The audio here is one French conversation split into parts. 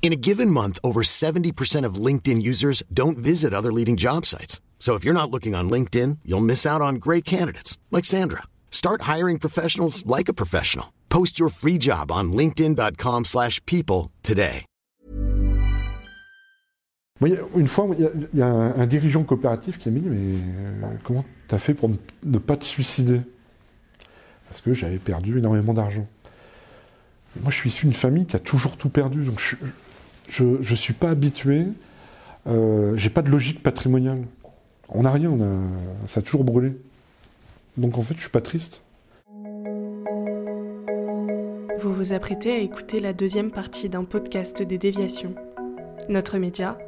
In a given month, over 70% of LinkedIn users don't visit other leading job sites. So if you're not looking on LinkedIn, you'll miss out on great candidates like Sandra. Start hiring professionals like a professional. Post your free job on linkedin.com/people today. A- une fois, il y a, a un, un dirigeant coopératif qui m'a dit Mais euh, comment t'as fait pour ne, ne pas te suicider? Parce que j'avais perdu énormément d'argent. Moi, je suis issu d'une famille qui a toujours tout perdu, donc je ne suis pas habitué. Euh, J'ai pas de logique patrimoniale. On n'a rien, on a, ça a toujours brûlé. Donc en fait, je suis pas triste. Vous vous apprêtez à écouter la deuxième partie d'un podcast des déviations. Notre média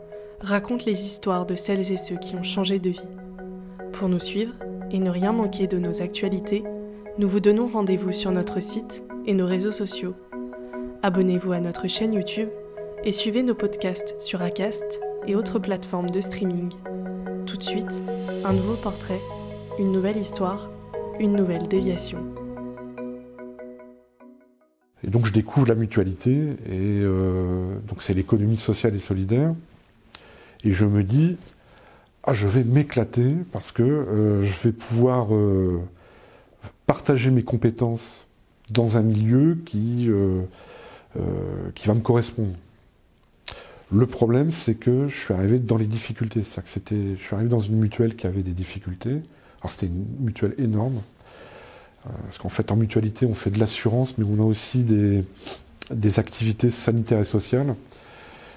raconte les histoires de celles et ceux qui ont changé de vie. Pour nous suivre et ne rien manquer de nos actualités, nous vous donnons rendez-vous sur notre site et nos réseaux sociaux. Abonnez-vous à notre chaîne YouTube et suivez nos podcasts sur Acast et autres plateformes de streaming. Tout de suite, un nouveau portrait, une nouvelle histoire, une nouvelle déviation. Et donc je découvre la mutualité, et euh, donc c'est l'économie sociale et solidaire. Et je me dis, ah, je vais m'éclater parce que euh, je vais pouvoir euh, partager mes compétences dans un milieu qui, qui va me correspondre. Le problème, c'est que je suis arrivé dans les difficultés. C'est-à-dire que c'était, je suis arrivé dans une mutuelle qui avait des difficultés. Alors c'était une mutuelle énorme. Euh, Parce qu'en fait, en mutualité, on fait de l'assurance, mais on a aussi des, activités sanitaires et sociales.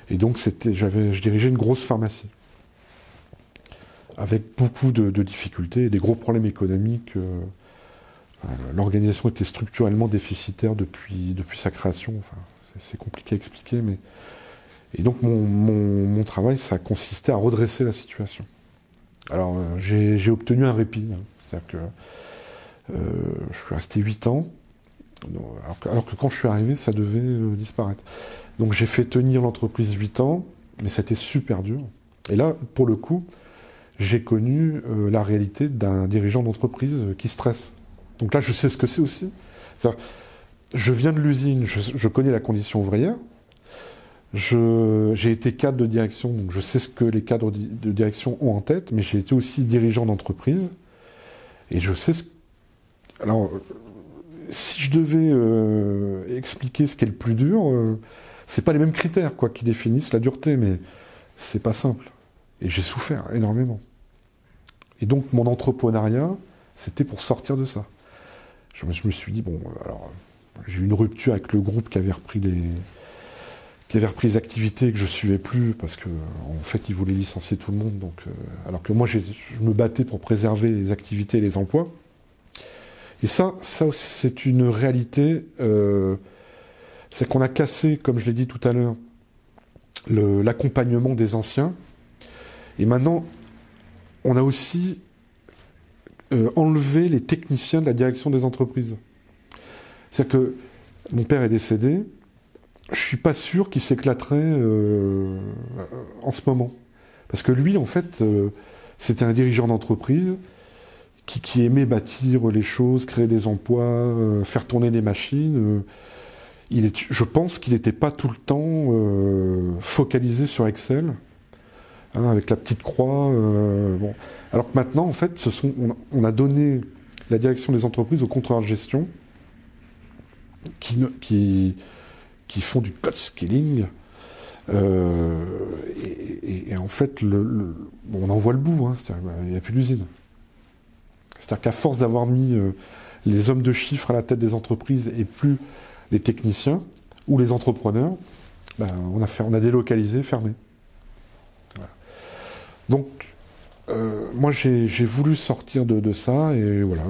Et donc, c'était, j'avais, je dirigeais une grosse pharmacie. Avec beaucoup de, difficultés des gros problèmes économiques. euh, euh, L'organisation était structurellement déficitaire depuis, sa création. C'est, c'est compliqué à expliquer, mais. Et donc, mon, travail, ça a consisté à redresser la situation. Alors, euh, j'ai, obtenu un répit. hein. C'est-à-dire que. Euh, je suis resté 8 ans, alors que, quand je suis arrivé, ça devait euh, disparaître. Donc j'ai fait tenir l'entreprise 8 ans, mais ça a été super dur. Et là, pour le coup, j'ai connu la réalité d'un dirigeant d'entreprise qui stresse. Donc là, je sais ce que c'est aussi. Je viens de l'usine, je connais la condition ouvrière. J'ai été cadre de direction, donc je sais ce que les cadres de direction ont en tête, mais j'ai été aussi dirigeant d'entreprise. Et je sais ce alors, si je devais euh, expliquer ce qui est le plus dur, euh, c'est pas les mêmes critères quoi qui définissent la dureté, mais c'est pas simple. Et j'ai souffert énormément. Et donc mon entrepreneuriat, c'était pour sortir de ça. Je me, je me suis dit bon, euh, alors j'ai eu une rupture avec le groupe qui avait repris les qui avait repris les activités que je suivais plus parce que en fait ils voulaient licencier tout le monde. Donc, euh, alors que moi je me battais pour préserver les activités et les emplois. Et ça, ça c'est une réalité. euh, c'est qu'on a cassé, comme je l'ai dit tout à l'heure, l'accompagnement des anciens. Et maintenant, on a aussi euh, enlevé les techniciens de la direction des entreprises. C'est-à-dire que mon père est décédé. Je suis pas sûr qu'il s'éclaterait euh, en ce moment. Parce que lui, en fait, euh, c'était un dirigeant d'entreprise qui, aimait bâtir les choses, créer des emplois, euh, faire tourner des machines. je pense qu'il n'était pas tout le temps focalisé sur Excel, hein, avec la petite croix. Alors que maintenant, en fait, on, a- on a donné la direction des entreprises aux contrôleurs de gestion ne- qui, qui font du code scaling. euh, et, en fait, on en voit le bout, hein, il n'y a plus d'usine. C'est-à-dire qu'à force d'avoir mis euh, les hommes de chiffres à la tête des entreprises et plus les techniciens ou les entrepreneurs, ben, on, a fait, on a délocalisé, fermé. Donc, euh, moi, j'ai voulu sortir de, ça et voilà,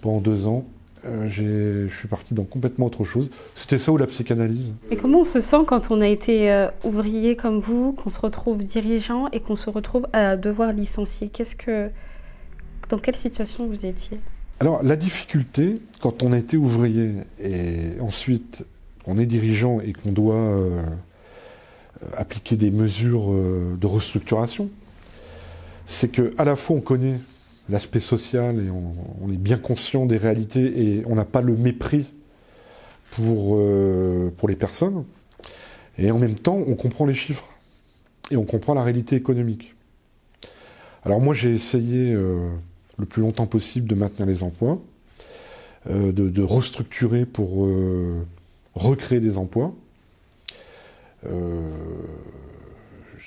pendant deux ans, Euh, je suis parti dans complètement autre chose. C'était ça ou la psychanalyse? Et comment on se sent quand on a été euh, ouvrier comme vous, qu'on se retrouve dirigeant et qu'on se retrouve à devoir licencier? Qu'est-ce que, dans quelle situation vous étiez? Alors, la difficulté, quand on a été ouvrier et ensuite on est dirigeant et qu'on doit euh, appliquer des mesures de restructuration, c'est que à la fois on connaît l'aspect social et on, est bien conscient des réalités et on n'a pas le mépris pour, euh, pour les personnes, et en même temps on comprend les chiffres et on comprend la réalité économique. Alors moi j'ai essayé euh, le plus longtemps possible de maintenir les emplois, euh, de, restructurer pour recréer des emplois.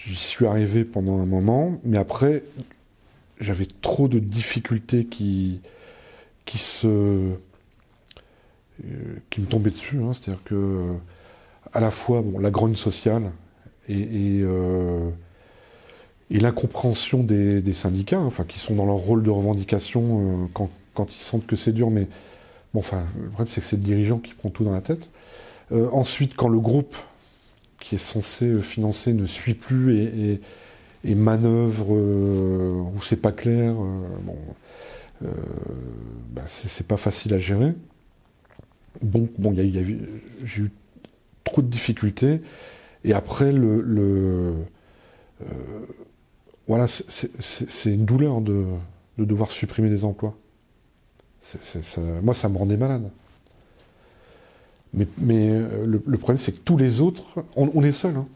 J'y suis arrivé pendant un moment, mais après, j'avais trop de difficultés qui, qui, se, euh, qui me tombaient dessus. hein. C'est-à-dire que, à la fois, bon, la grogne sociale et, et, euh, l'incompréhension des, syndicats, hein, enfin, qui sont dans leur rôle de revendication euh, quand, quand ils sentent que c'est dur, mais bon, enfin, le problème, c'est que c'est le dirigeant qui prend tout dans la tête. Euh, ensuite, quand le groupe qui est censé euh, financer ne suit plus et, et manœuvre euh, où c'est pas clair, euh, bon, euh, bah, c'est pas facile à gérer. Bon, bon, j'ai eu trop de difficultés. Et après, le, voilà, c'est- une douleur de, de devoir supprimer des emplois. Moi, ça me rendait malade. Mais, le, problème, c'est que tous les autres, on, on est seul. hein.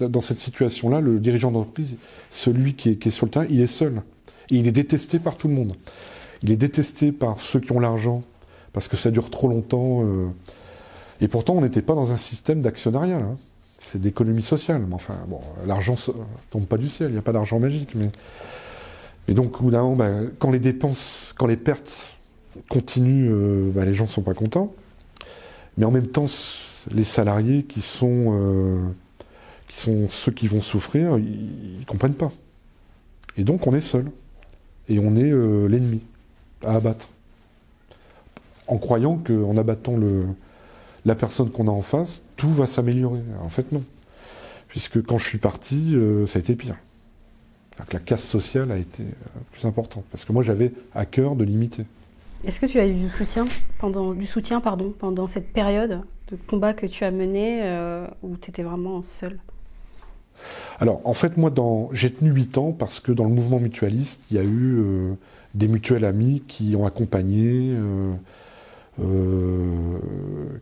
Dans cette situation-là, le dirigeant d'entreprise, celui qui est, sur le terrain, il est seul. Et il est détesté par tout le monde. Il est détesté par ceux qui ont l'argent, parce que ça dure trop longtemps. euh. Et pourtant, on n'était pas dans un système d'actionnariat. C'est d'économie sociale. Mais enfin, bon, l'argent ne tombe pas du ciel, il n'y a pas d'argent magique. Mais... Donc, au moment, bah, quand les dépenses, quand les pertes continuent, euh, bah, les gens ne sont pas contents. Mais en même temps, les salariés qui sont, euh, qui sont ceux qui vont souffrir, ils ne comprennent pas. Et donc, on est seul. Et on est euh, l'ennemi à abattre. En croyant qu'en abattant le, la personne qu'on a en face, tout va s'améliorer. En fait, non. Puisque quand je suis parti, euh, ça a été pire. Que la casse sociale a été euh, plus importante. Parce que moi, j'avais à cœur de limiter. Est-ce que tu as eu du soutien pendant, du soutien pardon, pendant cette période de combat que tu as mené où tu étais vraiment seul? Alors, en fait, moi, j'ai tenu 8 ans parce que dans le mouvement mutualiste, il y a eu euh, des mutuelles amis qui ont accompagné, euh, euh,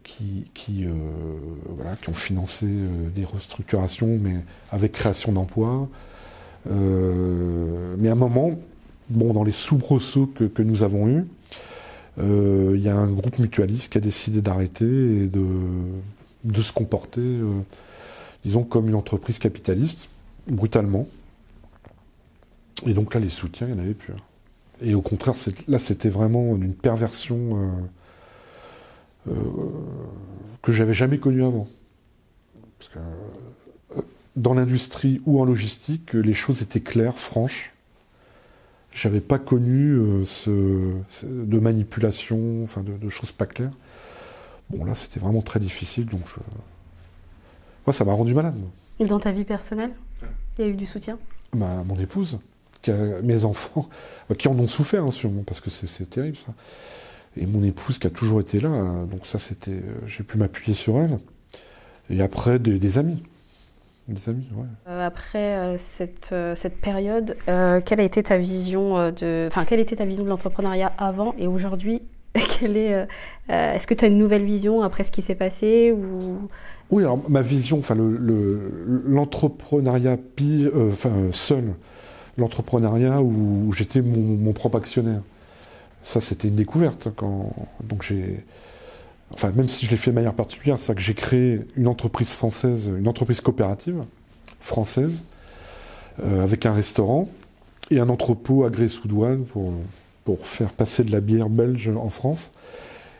qui, ont financé des restructurations, mais avec création d'emplois. Mais à un moment, dans les soubresauts que, que nous avons eus, il y a un groupe mutualiste qui a décidé d'arrêter et de, se comporter, disons, comme une entreprise capitaliste, brutalement. Et donc là, les soutiens, il n'y en avait plus. Et au contraire, là, c'était vraiment une perversion euh, euh, que j'avais jamais connue avant. Parce que euh, dans l'industrie ou en logistique, les choses étaient claires, franches. J'avais pas connu de manipulation, enfin de, de choses pas claires. Bon, là, c'était vraiment très difficile, donc je... moi, ça m'a rendu malade. moi. Et dans ta vie personnelle Il y a eu du soutien? Ma, mon épouse, qui a- mes enfants, euh, qui en ont souffert, hein, sûrement, parce que c'est terrible, ça. Et mon épouse qui a toujours été là, euh, donc ça, c'était, euh, j'ai pu m'appuyer sur elle. Et après, des, des amis. Des amis, ouais. Euh, Après euh, cette, euh, cette période, euh, quelle a été ta vision euh, de, enfin, quelle était ta vision de l'entrepreneuriat avant et aujourd'hui euh, euh, Est-ce que tu as une nouvelle vision après ce qui s'est passé ou? Oui, alors ma vision, enfin le- le- l'entrepreneuriat euh, enfin seul, l'entrepreneuriat où, j'étais mon, propre actionnaire. Ça, c'était une découverte. Quand, donc j'ai, enfin même si je l'ai fait de manière particulière, c'est que j'ai créé une entreprise française, une entreprise coopérative française, avec un restaurant et un entrepôt agréé sous douane pour, pour faire passer de la bière belge en France.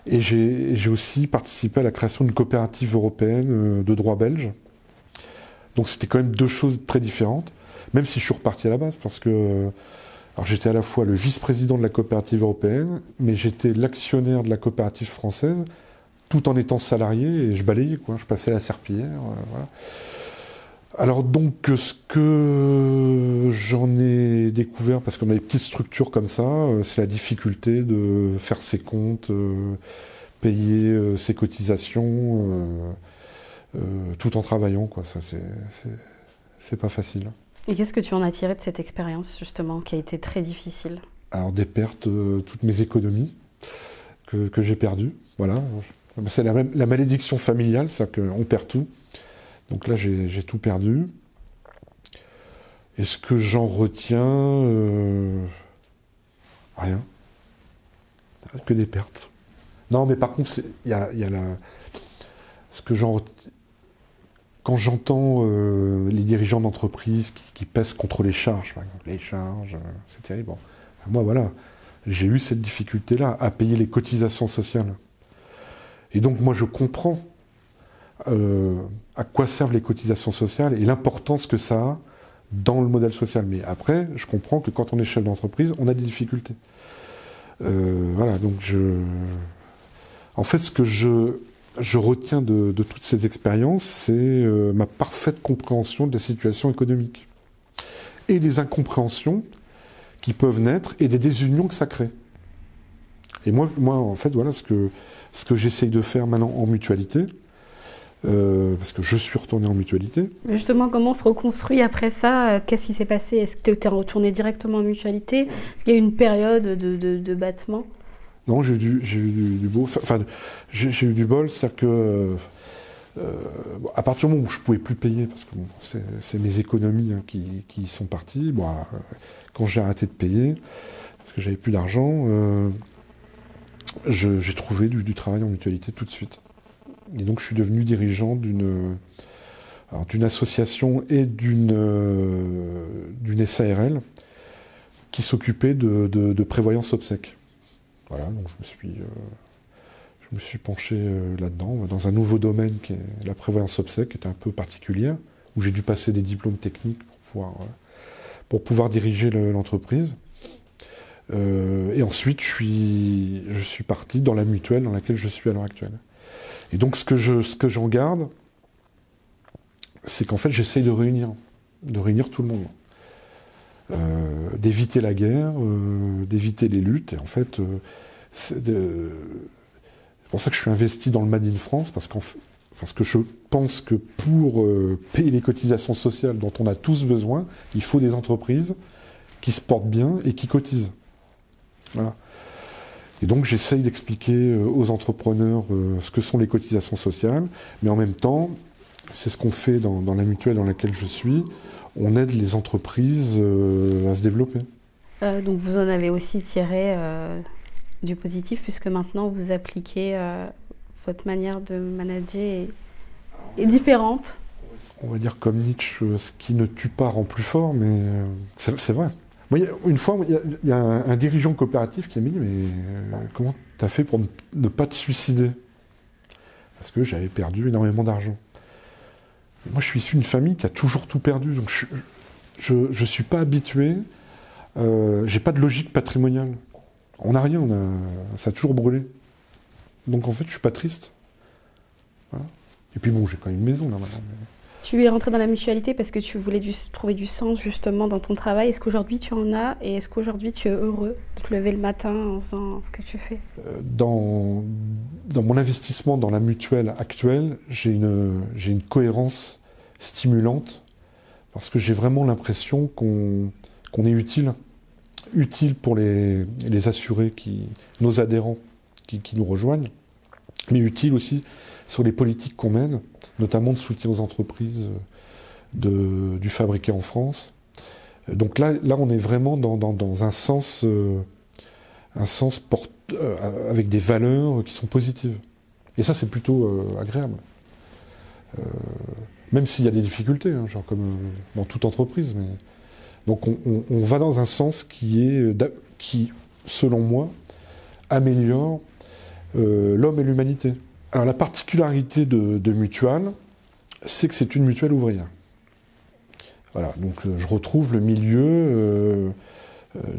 Et j'ai aussi participé à la création d'une coopérative européenne euh, de droit belge. Donc c'était quand même deux choses très différentes, même si je suis reparti à la base, parce que Alors j'étais à la fois le vice-président de la coopérative européenne, mais j'étais l'actionnaire de la coopérative française, tout en étant salarié, et je balayais, quoi. Je passais la serpillière, euh, voilà. Alors donc ce que j'en ai découvert, parce qu'on a des petites structures comme ça, euh, c'est la difficulté de faire ses comptes, euh, payer euh, ses cotisations, tout en travaillant. Quoi. Ça, c'est pas facile. Et qu'est-ce que tu en as tiré de cette expérience justement, qui a été très difficile? Alors des pertes, toutes mes économies que, j'ai perdues. Voilà. C'est la, la, malédiction familiale, c'est-à-dire qu'on perd tout. Donc là, j'ai tout perdu. Est-ce que j'en retiens euh, Rien? Que des pertes. Non, mais par contre, il y a, la. Ce que j'en Quand j'entends euh, les dirigeants d'entreprise qui, pèsent contre les charges, par exemple, les charges, euh, c'est terrible. Moi, voilà, j'ai eu cette difficulté-là à payer les cotisations sociales. Et donc, moi, je comprends euh, à quoi servent les cotisations sociales et l'importance que ça a dans le modèle social. Mais après, je comprends que quand on est chef d'entreprise, on a des difficultés. Euh, voilà, donc je. En fait, ce que je, retiens de, toutes ces expériences, c'est euh, ma parfaite compréhension de la situation économique et des incompréhensions qui peuvent naître et des désunions que ça crée. Et moi, moi en fait, voilà ce que, ce que j'essaye de faire maintenant en mutualité, euh, parce que je suis retourné en mutualité. Justement, comment on se reconstruit après ça? Qu'est-ce qui s'est passé? Est-ce que tu es retourné directement en mutualité? Est-ce qu'il y a eu une période de, de, battement? Non, j'ai eu, du, du, beau. Enfin, j'ai eu du bol, c'est-à-dire que. Euh, à partir du moment où je pouvais plus payer, parce que c'est mes économies hein, qui, qui, sont parties, bon, euh, quand j'ai arrêté de payer, parce que j'avais plus d'argent, j'ai trouvé du, du travail en mutualité tout de suite. Et donc je suis devenu dirigeant d'une association et d'une d'une SARL qui s'occupait de, prévoyance obsèque. Voilà, donc je me suis, euh, je me suis penché euh, là-dedans, dans un nouveau domaine qui est la prévoyance obsèque, qui est un peu particulière, où j'ai dû passer des diplômes techniques pour pouvoir, euh, pour pouvoir diriger l'entreprise. et ensuite, je suis, je suis parti dans la mutuelle dans laquelle je suis à l'heure actuelle. Et donc ce que je, ce que j'en garde, c'est qu'en fait j'essaye de réunir, de réunir tout le monde. Euh, d'éviter la guerre, euh, d'éviter les luttes. Et en fait, euh, c'est, pour ça que je suis investi dans le Made in France, parce, parce que je pense que pour payer les cotisations sociales dont on a tous besoin, il faut des entreprises qui se portent bien et qui cotisent. Voilà. Et donc j'essaye d'expliquer euh, aux entrepreneurs euh, ce que sont les cotisations sociales, mais en même temps, c'est ce qu'on fait dans, la mutuelle dans laquelle je suis, on aide les entreprises euh, à se développer. donc vous en avez aussi tiré du positif, puisque maintenant vous appliquez votre manière de manager est, différente. On va dire comme Nietzsche, ce qui ne tue pas rend plus fort, mais c'est vrai une fois, il y a, un, dirigeant coopératif qui m'a dit Mais euh, comment tu as fait pour ne, pas te suicider? Parce que j'avais perdu énormément d'argent. Moi, je suis issu d'une famille qui a toujours tout perdu, donc je ne suis pas habitué. Euh, j'ai pas de logique patrimoniale. On n'a rien, ça a toujours brûlé. Donc en fait, je suis pas triste. Et puis bon, j'ai quand même une maison là maintenant. Tu es rentré dans la mutualité parce que tu voulais trouver du sens justement dans ton travail. Est-ce qu'aujourd'hui tu en as et est-ce qu'aujourd'hui tu es heureux de te lever le matin en faisant ce que tu fais? Euh, dans, mon investissement dans la mutuelle actuelle, j'ai une, cohérence stimulante parce que j'ai vraiment l'impression qu'on, est utile, utile pour les, assurés, nos adhérents qui nous rejoignent, mais utile aussi sur les politiques qu'on mène notamment de soutien aux entreprises euh, du fabriqué en France. Donc là, là, on est vraiment dans, un sens, euh, un sens euh, avec des valeurs qui sont positives. Et ça, c'est plutôt agréable. même s'il y a des difficultés, hein, genre comme dans toute entreprise. Donc on, va dans un sens qui est, qui, selon moi, améliore l'homme et l'humanité. Alors la particularité de, de Mutual, c'est que c'est une mutuelle ouvrière. Voilà, donc euh, je retrouve le milieu, euh,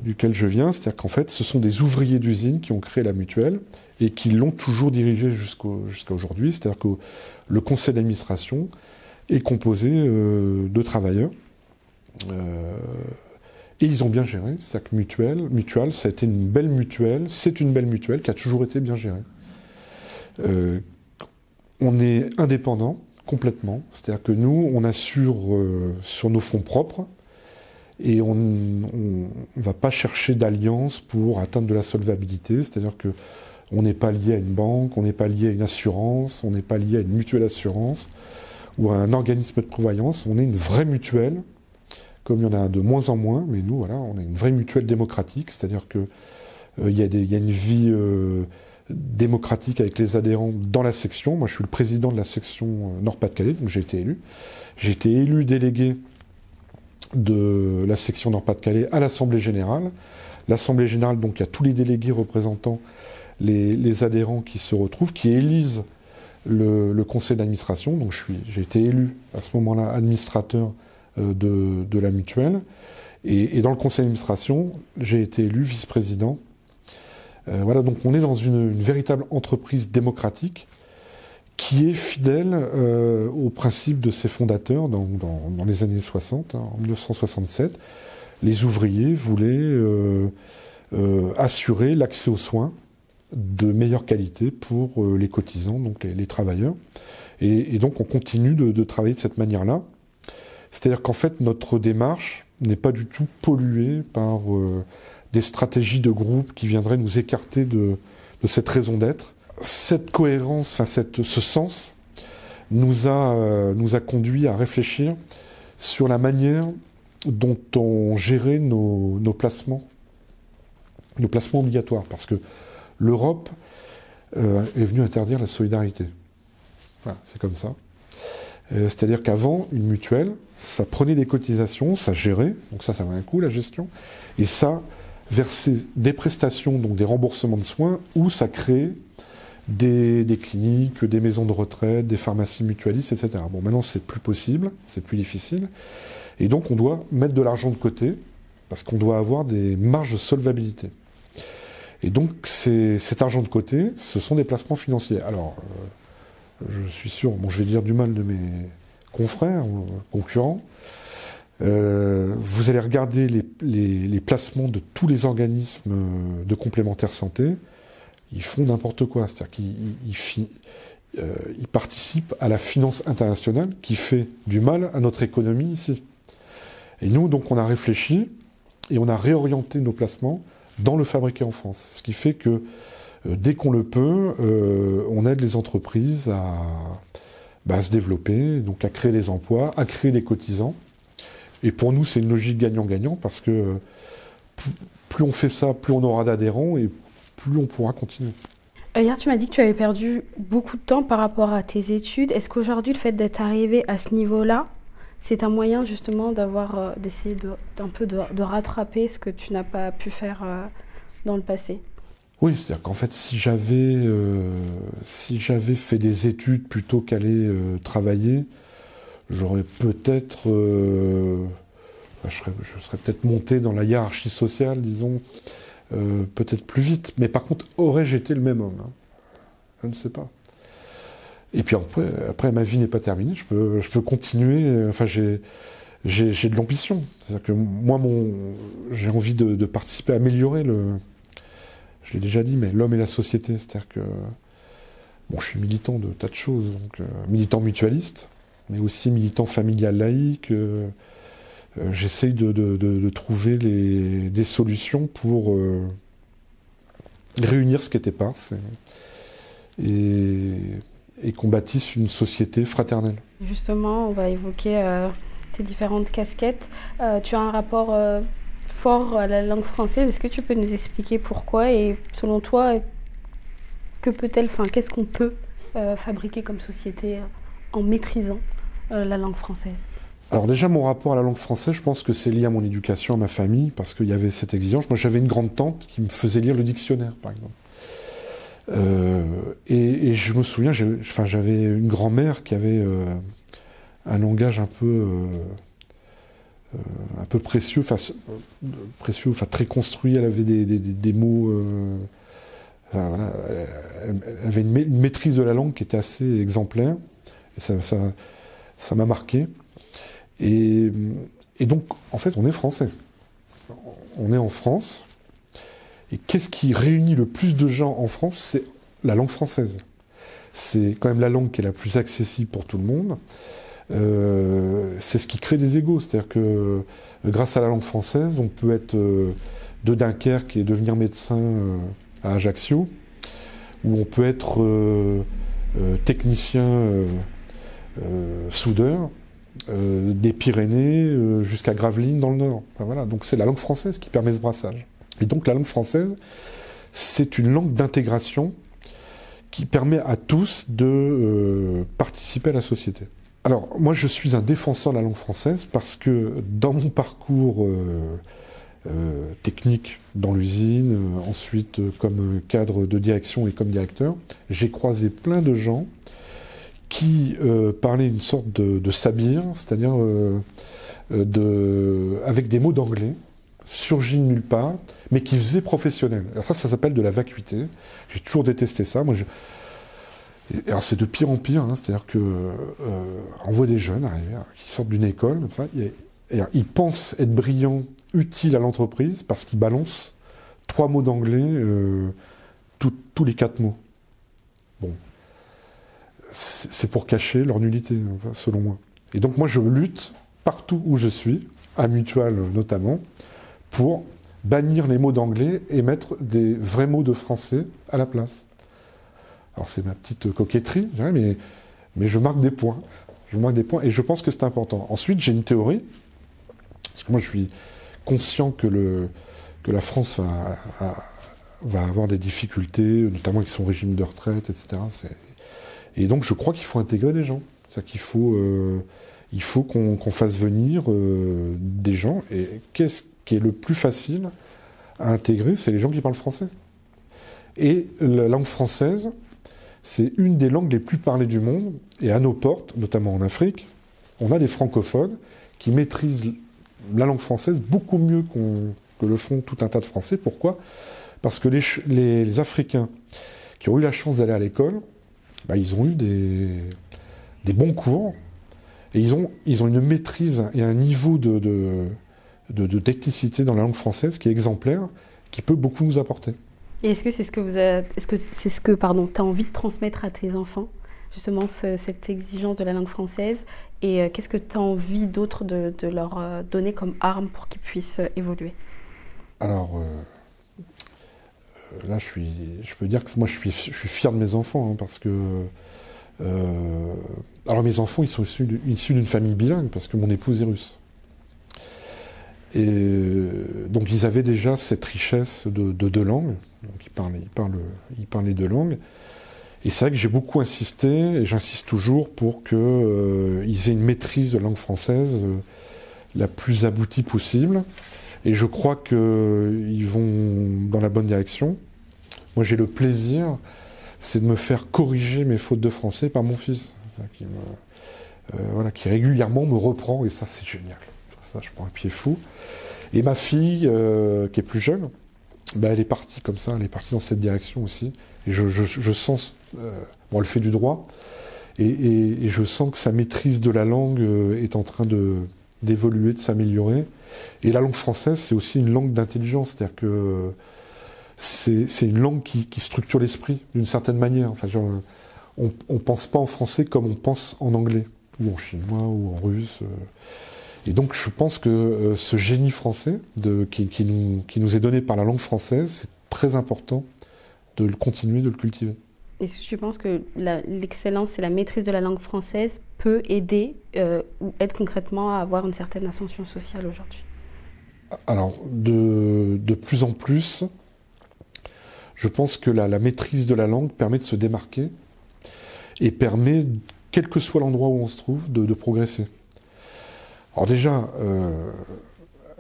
duquel je viens, c'est-à-dire qu'en fait, ce sont des ouvriers d'usine qui ont créé la mutuelle et qui l'ont toujours dirigée jusqu'à aujourd'hui. C'est-à-dire que le conseil d'administration est composé de travailleurs. Et ils ont bien géré. C'est-à-dire que mutuelle, ça a été une belle mutuelle. C'est une belle mutuelle qui a toujours été bien gérée. on est indépendant complètement. C'est-à-dire que nous, on assure sur nos fonds propres et on ne va pas chercher d'alliance pour atteindre de la solvabilité, c'est-à-dire que on n'est pas lié à une banque, on n'est pas lié à une assurance, on n'est pas lié à une mutuelle assurance ou à un organisme de prévoyance, on est une vraie mutuelle, comme il y en a de moins en moins, mais nous, voilà, on est une vraie mutuelle démocratique, c'est-à-dire qu'il euh, y, a une vie euh, démocratique avec les adhérents dans la section. Moi, je suis le président de la section euh, Nord-Pas-de-Calais, donc j'ai été élu. J'ai été élu délégué de la section Nord-Pas-de-Calais à l'Assemblée générale. L'Assemblée générale, donc, il y a tous les délégués représentant les, adhérents qui se retrouvent, qui élisent le, conseil d'administration. Donc, j'ai été élu à ce moment-là administrateur euh, de, la mutuelle. Et, dans le conseil d'administration, j'ai été élu vice-président. Euh, voilà, donc on est dans une véritable entreprise démocratique qui est fidèle euh, au principe de ses fondateurs dans, les années 60, hein, en 1967. Les ouvriers voulaient assurer l'accès aux soins de meilleure qualité pour les cotisants, donc les, travailleurs. Et, donc on continue de, travailler de cette manière-là. C'est-à-dire qu'en fait notre démarche n'est pas du tout polluée par des stratégies de groupe qui viendraient nous écarter de cette raison d'être cette cohérence, enfin ce sens, nous a, euh, nous a conduit à réfléchir sur la manière dont on gérait nos, placements, nos placements obligatoires, parce que l'Europe euh, est venue interdire la solidarité. Voilà, c'est comme ça. Euh, c'est-à-dire qu'avant, une mutuelle, ça prenait des cotisations, ça gérait, donc ça, ça avait un coût, la gestion, et ça versait des prestations, donc des remboursements de soins, ou ça créait des, cliniques, des maisons de retraite, des pharmacies mutualistes, etc. Bon, maintenant, c'est plus possible, c'est plus difficile. Et donc, on doit mettre de l'argent de côté parce qu'on doit avoir des marges de solvabilité. Et donc, cet argent de côté, ce sont des placements financiers. Alors, euh, je suis sûr, bon, je vais dire du mal de mes confrères ou concurrents. Euh, vous allez regarder les, placements de tous les organismes de complémentaire santé ils font n'importe quoi. C'est-à-dire qu'ils euh, participent à la finance internationale qui fait du mal à notre économie ici. Et nous, donc, on a réfléchi et on a réorienté nos placements dans le fabriqué en France. Ce qui fait que dès qu'on le peut, euh, on aide les entreprises bah, à, se développer, donc à créer des emplois, à créer des cotisants. Et pour nous, c'est une logique gagnant-gagnant parce que plus on fait ça, plus on aura d'adhérents et plus on pourra continuer. Euh, hier, tu m'as dit que tu avais perdu beaucoup de temps par rapport à tes études. Est-ce qu'aujourd'hui, le fait d'être arrivé à ce niveau-là, c'est un moyen justement d'avoir, euh, d'essayer d'un peu de, rattraper ce que tu n'as pas pu faire euh, dans le passé? Oui, c'est-à-dire qu'en fait, si j'avais, si j'avais fait des études plutôt qu'aller travailler, j'aurais peut-être, je serais, je serais peut-être monté dans la hiérarchie sociale, disons, euh, peut-être plus vite. Mais par contre, aurais-je été le même homme hein? Je ne sais pas. Et puis après, après ma vie n'est pas terminée, je peux, je peux continuer. Enfin, j'ai, j'ai, de l'ambition. C'est-à-dire que moi, mon, j'ai envie de, participer à améliorer le. Je l'ai déjà dit, mais l'homme et la société. C'est-à-dire que. Bon, je suis militant de tas de choses. Euh, militant mutualiste, mais aussi militant familial laïque. Euh, euh, j'essaye de, trouver des solutions pour réunir ce qui était pas et, et qu'on bâtisse une société fraternelle. Justement, on va évoquer tes différentes casquettes. tu as un rapport fort à la langue française. Est-ce que tu peux nous expliquer pourquoi et selon toi, que peut-elle, qu'est-ce qu'on peut fabriquer comme société en maîtrisant la langue française? Alors déjà, mon rapport à la langue française, je pense que c'est lié à mon éducation, à ma famille, parce qu'il y avait cette exigence. Moi, j'avais une grande tante qui me faisait lire le dictionnaire, par exemple. Euh, et, je me souviens, j'avais une grand-mère qui avait euh, un langage un peu, un peu précieux, enfin, précieux, très construit. Elle avait des, mots. voilà, elle, avait une, maîtrise de la langue qui était assez exemplaire. Ça, m'a marqué. Et, donc, en fait, on est français. On est en France. Et qu'est-ce qui réunit le plus de gens en France? C'est la langue française. C'est quand même la langue qui est la plus accessible pour tout le monde. Euh, c'est ce qui crée des égaux. C'est-à-dire que euh, grâce à la langue française, on peut être euh, de Dunkerque et devenir médecin à Ajaccio, ou on peut être technicien soudeur des Pyrénées jusqu'à Gravelines dans le Nord. voilà. Donc c'est la langue française qui permet ce brassage. Et donc la langue française, c'est une langue d'intégration qui permet à tous de participer à la société. Alors, moi, je suis un défenseur de la langue française parce que dans mon parcours euh, euh, technique dans l'usine, euh, ensuite comme cadre de direction et comme directeur, j'ai croisé plein de gens qui parlaient une sorte de, sabir, c'est-à-dire avec des mots d'anglais, surgis de nulle part, mais qui faisaient professionnel. Alors ça, ça s'appelle de la vacuité. J'ai toujours détesté ça. Moi, je, alors c'est de pire en pire, hein, c'est-à-dire que euh, on voit des jeunes arriver, qui sortent d'une école, comme ça, et, ils pensent être brillants, utiles à l'entreprise, parce qu'ils balancent trois mots d'anglais euh, tous les quatre mots. Bon, c'est pour cacher leur nullité, selon moi. Et donc moi je lutte partout où je suis, à Mutual notamment, pour bannir les mots d'anglais et mettre des vrais mots de français à la place. Alors c'est ma petite coquetterie, mais, je marque des points. Je marque des points et je pense que c'est important. Ensuite, j'ai une théorie, parce que moi je suis conscient que, la France va, va avoir des difficultés, notamment avec son régime de retraite, etc. Et donc je crois qu'il faut intégrer des gens. C'est-à-dire qu'il faut, euh, il faut qu'on fasse venir euh, des gens. Et qu'est-ce qui est le plus facile à intégrer C'est les gens qui parlent français. Et la langue française, c'est une des langues les plus parlées du monde, et à nos portes, notamment en Afrique, on a des francophones qui maîtrisent la langue française beaucoup mieux que le font tout un tas de Français. Pourquoi? Parce que les, Africains qui ont eu la chance d'aller à l'école, bah, ils ont eu des, bons cours, et ils ont, une maîtrise et un niveau de, dans la langue française qui est exemplaire, qui peut beaucoup nous apporter. Est-ce que c'est ce que vous tu as envie de transmettre à tes enfants justement cette exigence de la langue française et euh, qu'est-ce que tu as envie d'autre de, leur euh, donner comme arme pour qu'ils puissent euh, évoluer? Alors là, je peux dire que moi, je suis, je fier de mes enfants hein, parce que alors mes enfants, ils sont issus d'une famille bilingue parce que mon épouse est russe. Et euh, donc ils avaient déjà cette richesse de, deux langues, donc ils parlaient, ils, parlaient, deux langues. Et c'est vrai que j'ai beaucoup insisté, et j'insiste toujours, pour qu'ils euh, aient une maîtrise de langue française euh, la plus aboutie possible. Et je crois qu'ils vont dans la bonne direction. Moi j'ai le plaisir, c'est de me faire corriger mes fautes de français par mon fils, qui régulièrement me reprend, et ça c'est génial je prends un pied fou. Et ma fille, euh, qui est plus jeune, bah, elle est partie comme ça, elle est partie dans cette direction aussi. Et je, sens, euh, bon, elle fait du droit, et, je sens que sa maîtrise de la langue euh, est en train de d'évoluer, de s'améliorer. Et la langue française, c'est aussi une langue d'intelligence, c'est-à-dire que c'est une langue qui, structure l'esprit d'une certaine manière. Enfin, on ne pense pas en français comme on pense en anglais, ou en chinois, ou en russe. Et donc je pense que euh, ce génie français qui, nous, est donné par la langue française, c'est très important de le continuer, de le cultiver. Est-ce que tu penses que l'excellence et la maîtrise de la langue française peut aider euh, ou aide concrètement à avoir une certaine ascension sociale aujourd'hui? Alors, de, plus en plus, je pense que la, maîtrise de la langue permet de se démarquer et permet, quel que soit l'endroit où on se trouve, de progresser. Alors déjà, euh,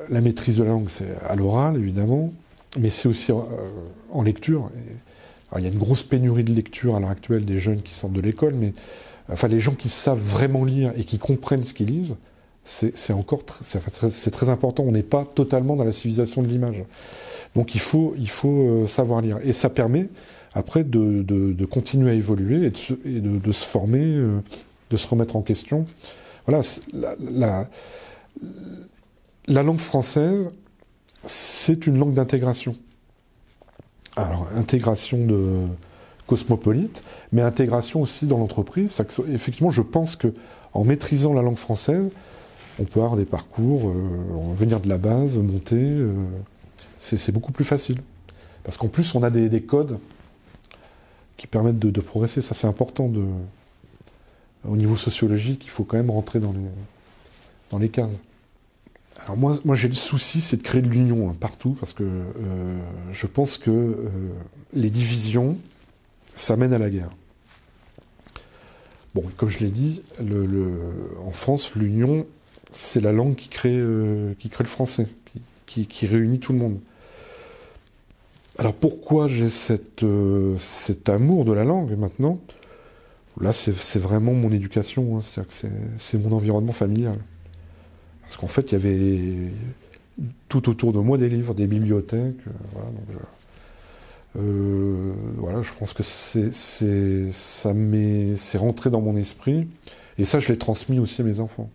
la maîtrise de la langue, c'est à l'oral, évidemment, mais c'est aussi euh, en lecture. il y a une grosse pénurie de lecture à l'heure actuelle des jeunes qui sortent de l'école, mais enfin les gens qui savent vraiment lire et qui comprennent ce qu'ils lisent, c'est encore c'est très important. On n'est pas totalement dans la civilisation de l'image. Donc il faut, il faut euh, savoir lire. Et ça permet après de, de, continuer à évoluer et de se, et de, se former, euh, de se remettre en question. Voilà, la, la, la langue française, c'est une langue d'intégration. Alors, intégration de cosmopolite, mais intégration aussi dans l'entreprise. Effectivement, je pense que en maîtrisant la langue française, on peut avoir des parcours, euh, venir de la base, monter. Euh, c'est beaucoup plus facile. Parce qu'en plus, on a des, codes qui permettent de, progresser. Ça, c'est important. De, au niveau sociologique, il faut quand même rentrer dans les, cases. Alors moi, moi j'ai le souci, c'est de créer de l'union hein, partout, parce que euh, je pense que les divisions, ça mène à la guerre. Bon, comme je l'ai dit, en France, l'union, c'est la langue qui crée, euh, qui crée le français, qui, réunit tout le monde. Alors pourquoi j'ai euh, cet amour de la langue maintenant? Là, c'est vraiment mon éducation, hein, c'est-à-dire que c'est mon environnement familial. Parce qu'en fait, il y avait tout autour de moi des livres, des bibliothèques. Euh, euh, voilà, je pense que c'est rentré dans mon esprit. Et ça, je l'ai transmis aussi à mes enfants.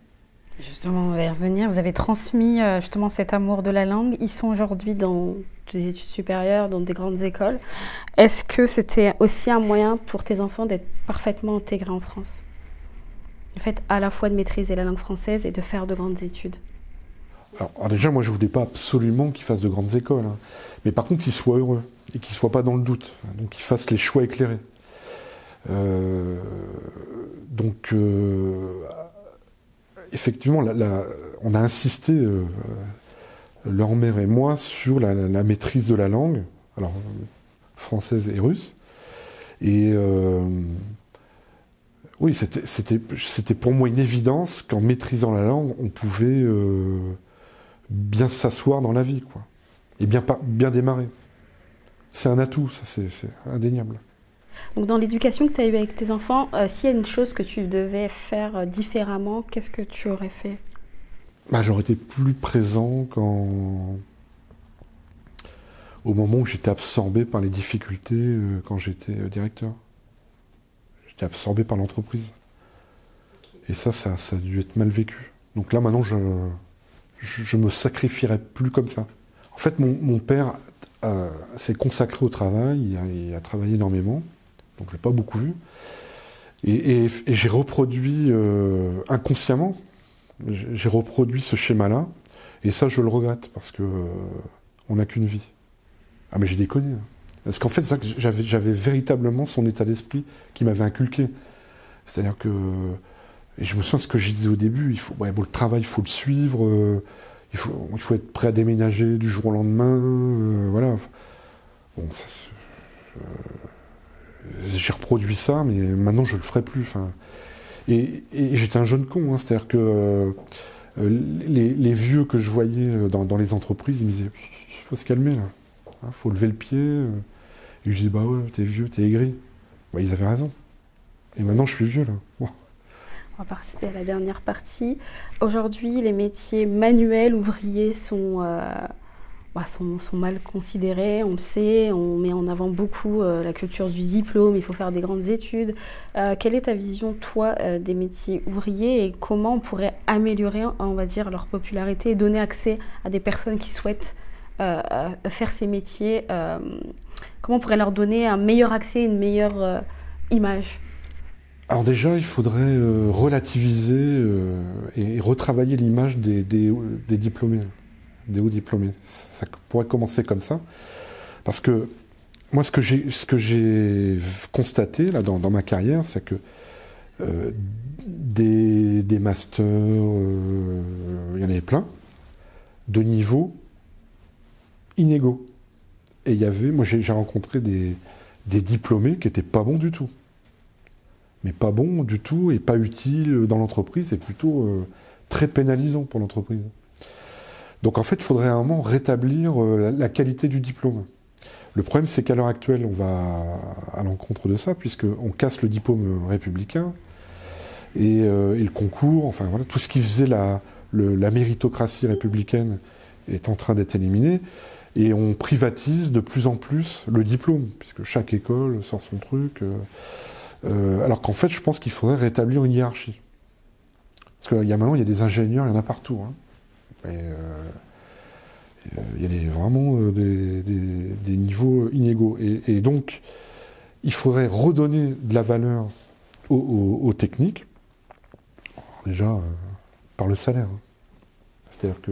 Justement, on va y revenir. Vous avez transmis euh, justement cet amour de la langue. Ils sont aujourd'hui dans des études supérieures, dans des grandes écoles. Est-ce que c'était aussi un moyen pour tes enfants d'être parfaitement intégrés en France? Le fait à la fois de maîtriser la langue française et de faire de grandes études alors, déjà, moi, je ne voulais pas absolument qu'ils fassent de grandes écoles. Hein. Mais par contre, qu'ils soient heureux et qu'ils ne soient pas dans le doute. Donc, qu'ils fassent les choix éclairés. Euh, donc, euh, effectivement, on a insisté, euh, leur mère et moi, sur la, maîtrise de la langue, française et russe. Et oui, c'était pour moi une évidence qu'en maîtrisant la langue, on pouvait bien s'asseoir dans la vie, quoi. Et bien, bien démarrer. C'est un atout, ça, c'est indéniable. Donc, dans l'éducation que tu as eue avec tes enfants, euh, s'il y a une chose que tu devais faire euh, différemment, qu'est-ce que tu aurais fait? Bah, J'aurais été plus présent quand... au moment où j'étais absorbé par les difficultés euh, quand j'étais directeur. J'étais absorbé par l'entreprise. Et ça, ça, a dû être mal vécu. Donc là, maintenant, je, je, me sacrifierais plus comme ça. En fait, mon, père s'est consacré au travail, il a, travaillé énormément, donc je l'ai pas beaucoup vu. Et, j'ai reproduit euh, inconsciemment, j'ai reproduit ce schéma-là, et ça je le regrette parce que euh, on n'a qu'une vie. Ah mais j'ai déconné. Hein. Parce qu'en fait, j'avais véritablement son état d'esprit qui m'avait inculqué. C'est-à-dire que et je me souviens ce que je disais au début, il faut, bon, le travail, il faut le suivre, euh, il, faut, il faut être prêt à déménager du jour au lendemain, voilà. Bon, euh, j'ai reproduit ça, mais maintenant je le ferai plus. Et, j'étais un jeune con, hein, c'est-à-dire que les, vieux que je voyais dans, les entreprises, ils me disaient, il faut se calmer là, hein, faut lever le pied. Et je dis, bah ouais, t'es vieux, t'es aigri. Bah, ils avaient raison. Et maintenant je suis vieux là on va passer à la dernière partie. Aujourd'hui, les métiers manuels, ouvriers sont, euh, bah, sont, mal considérés, on le sait. On met en avant beaucoup euh, la culture du diplôme, il faut faire des grandes études. Euh, quelle est ta vision, toi, des métiers ouvriers et comment on pourrait améliorer, on va dire, leur popularité et donner accès à des personnes qui souhaitent faire ces métiers Comment on pourrait leur donner un meilleur accès, une meilleure image? Alors déjà, il faudrait euh, relativiser euh, et retravailler l'image des, diplômés, des hauts diplômés. Ça pourrait commencer comme ça. Parce que moi, ce que j'ai, constaté là, dans, ma carrière, c'est que euh, des, masters, il y en avait plein, de niveaux inégaux. Et il y avait, moi j'ai rencontré des, diplômés qui n'étaient pas bons du tout mais pas bon du tout et pas utile dans l'entreprise et plutôt euh, très pénalisant pour l'entreprise. Donc en fait, il faudrait à un moment rétablir euh, la, qualité du diplôme. Le problème, c'est qu'à l'heure actuelle, on va à l'encontre de ça, puisqu'on casse le diplôme républicain et, euh, et, le concours, enfin voilà, tout ce qui faisait la, la méritocratie républicaine est en train d'être éliminée, et on privatise de plus en plus le diplôme, puisque chaque école sort son truc. Euh, alors qu'en fait, je pense qu'il faudrait rétablir une hiérarchie. Parce qu'il y a maintenant, il y a des ingénieurs, il y en a partout. Hein. Euh, il y a vraiment des, niveaux inégaux. Et, donc, il faudrait redonner de la valeur aux, techniques, déjà par le salaire. Hein. C'est-à-dire que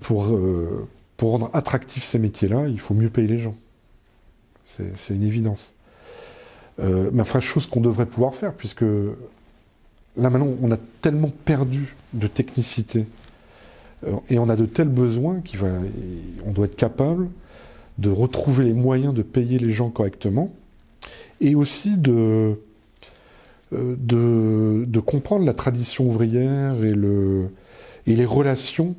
pour rendre attractifs ces métiers-là, il faut mieux payer les gens. C'est une évidence. Euh, mais enfin, chose qu'on devrait pouvoir faire, puisque là maintenant, on a tellement perdu de technicité euh, et on a de tels besoins qu'on doit être capable de retrouver les moyens de payer les gens correctement et aussi de, euh, comprendre la tradition ouvrière et, le, et les relations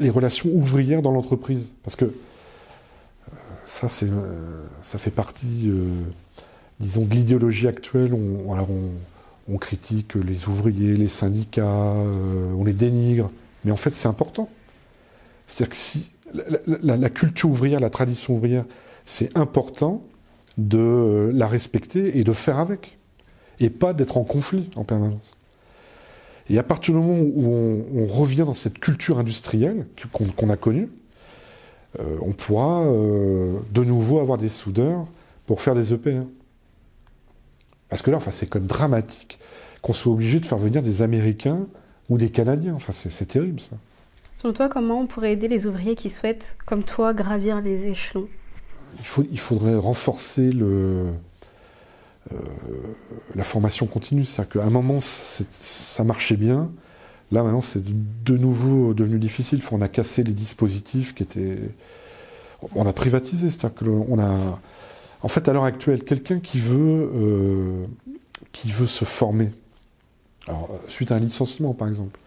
les relations ouvrières dans l'entreprise. Parce que euh, ça, euh, ça fait partie, euh, disons, de l'idéologie actuelle. On, critique les ouvriers, les syndicats, on les dénigre. Mais en fait, c'est important. C'est-à-dire que si la, culture ouvrière, la tradition ouvrière, c'est important de la respecter et de faire avec. Et pas d'être en conflit en permanence. Et à partir du moment où on, revient dans cette culture industrielle qu'on a connue, euh, on pourra euh, de nouveau avoir des soudeurs pour faire des EP. Parce que là, enfin, c'est quand même dramatique qu'on soit obligé de faire venir des Américains ou des Canadiens. Enfin, c'est terrible ça. Selon toi, comment on pourrait aider les ouvriers qui souhaitent, comme toi, gravir les échelons? Il, faut, il faudrait renforcer le, euh, la formation continue. C'est-à-dire qu'à un moment, ça marchait bien. Là, maintenant, c'est de nouveau devenu difficile. on a cassé les dispositifs qui étaient. On a privatisé. C'est-à-dire qu'on a. En fait, à l'heure actuelle, quelqu'un qui veut, euh, se former, suite à un licenciement, par exemple,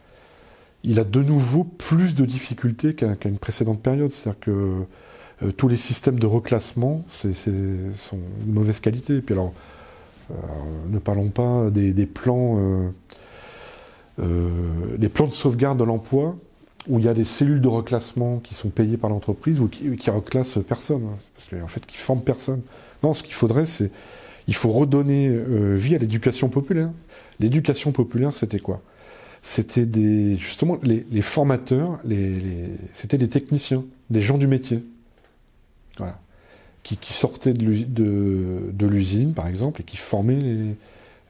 il a de nouveau plus de difficultés qu'à une précédente période. C'est-à-dire que euh, tous les systèmes de reclassement sont de mauvaise qualité. Et puis alors, euh, ne parlons pas des, plans, des plans de sauvegarde de l'emploi où il y a des cellules de reclassement qui sont payées par l'entreprise ou qui, qui reclassent personne, hein, parce qu'en fait, qui forment personne. Non, ce qu'il faudrait, c'est il faut redonner vie à l'éducation populaire. L'éducation populaire, c'était quoi? C'était des justement les, formateurs, les, c'était des techniciens, des gens du métier. Voilà qui, sortaient de l'usine, par exemple, et qui formaient les,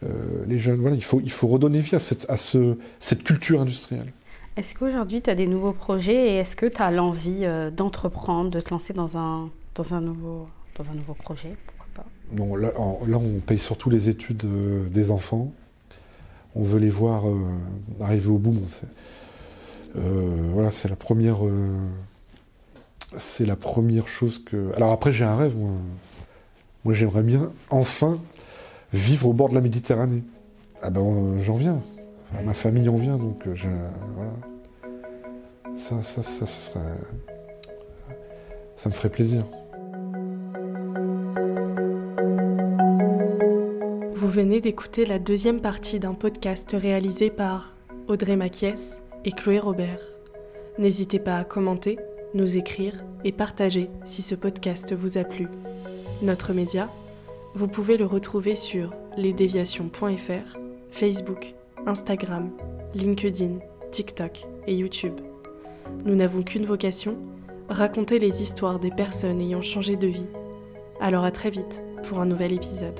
euh, les jeunes. Voilà, il faut, il faut redonner vie à cette, à ce, cette culture industrielle. Est-ce qu'aujourd'hui, tu as des nouveaux projets et est-ce que tu as l'envie euh, d'entreprendre, de te lancer dans un, dans un, nouveau, dans un nouveau projet? Pourquoi pas? Là, là, on paye surtout les études euh, des enfants. On veut les voir arriver au bout. voilà, c'est la première c'est la première chose que. Alors après, j'ai un rêve. Moi, j'aimerais bien enfin vivre au bord de la Méditerranée. Ah ben, j'en viens. Ma famille en vient, donc euh, je, voilà. Ça, ça, ça, ça serait. Ça me ferait plaisir. Vous venez d'écouter la deuxième partie d'un podcast réalisé par Audrey Maquies et Chloé Robert. N'hésitez pas à commenter nous écrire et partager si ce podcast vous a plu. Notre média, vous pouvez le retrouver sur lesdéviations.fr, Facebook, Instagram, LinkedIn, TikTok et YouTube. Nous n'avons qu'une vocation, raconter les histoires des personnes ayant changé de vie. Alors à très vite pour un nouvel épisode.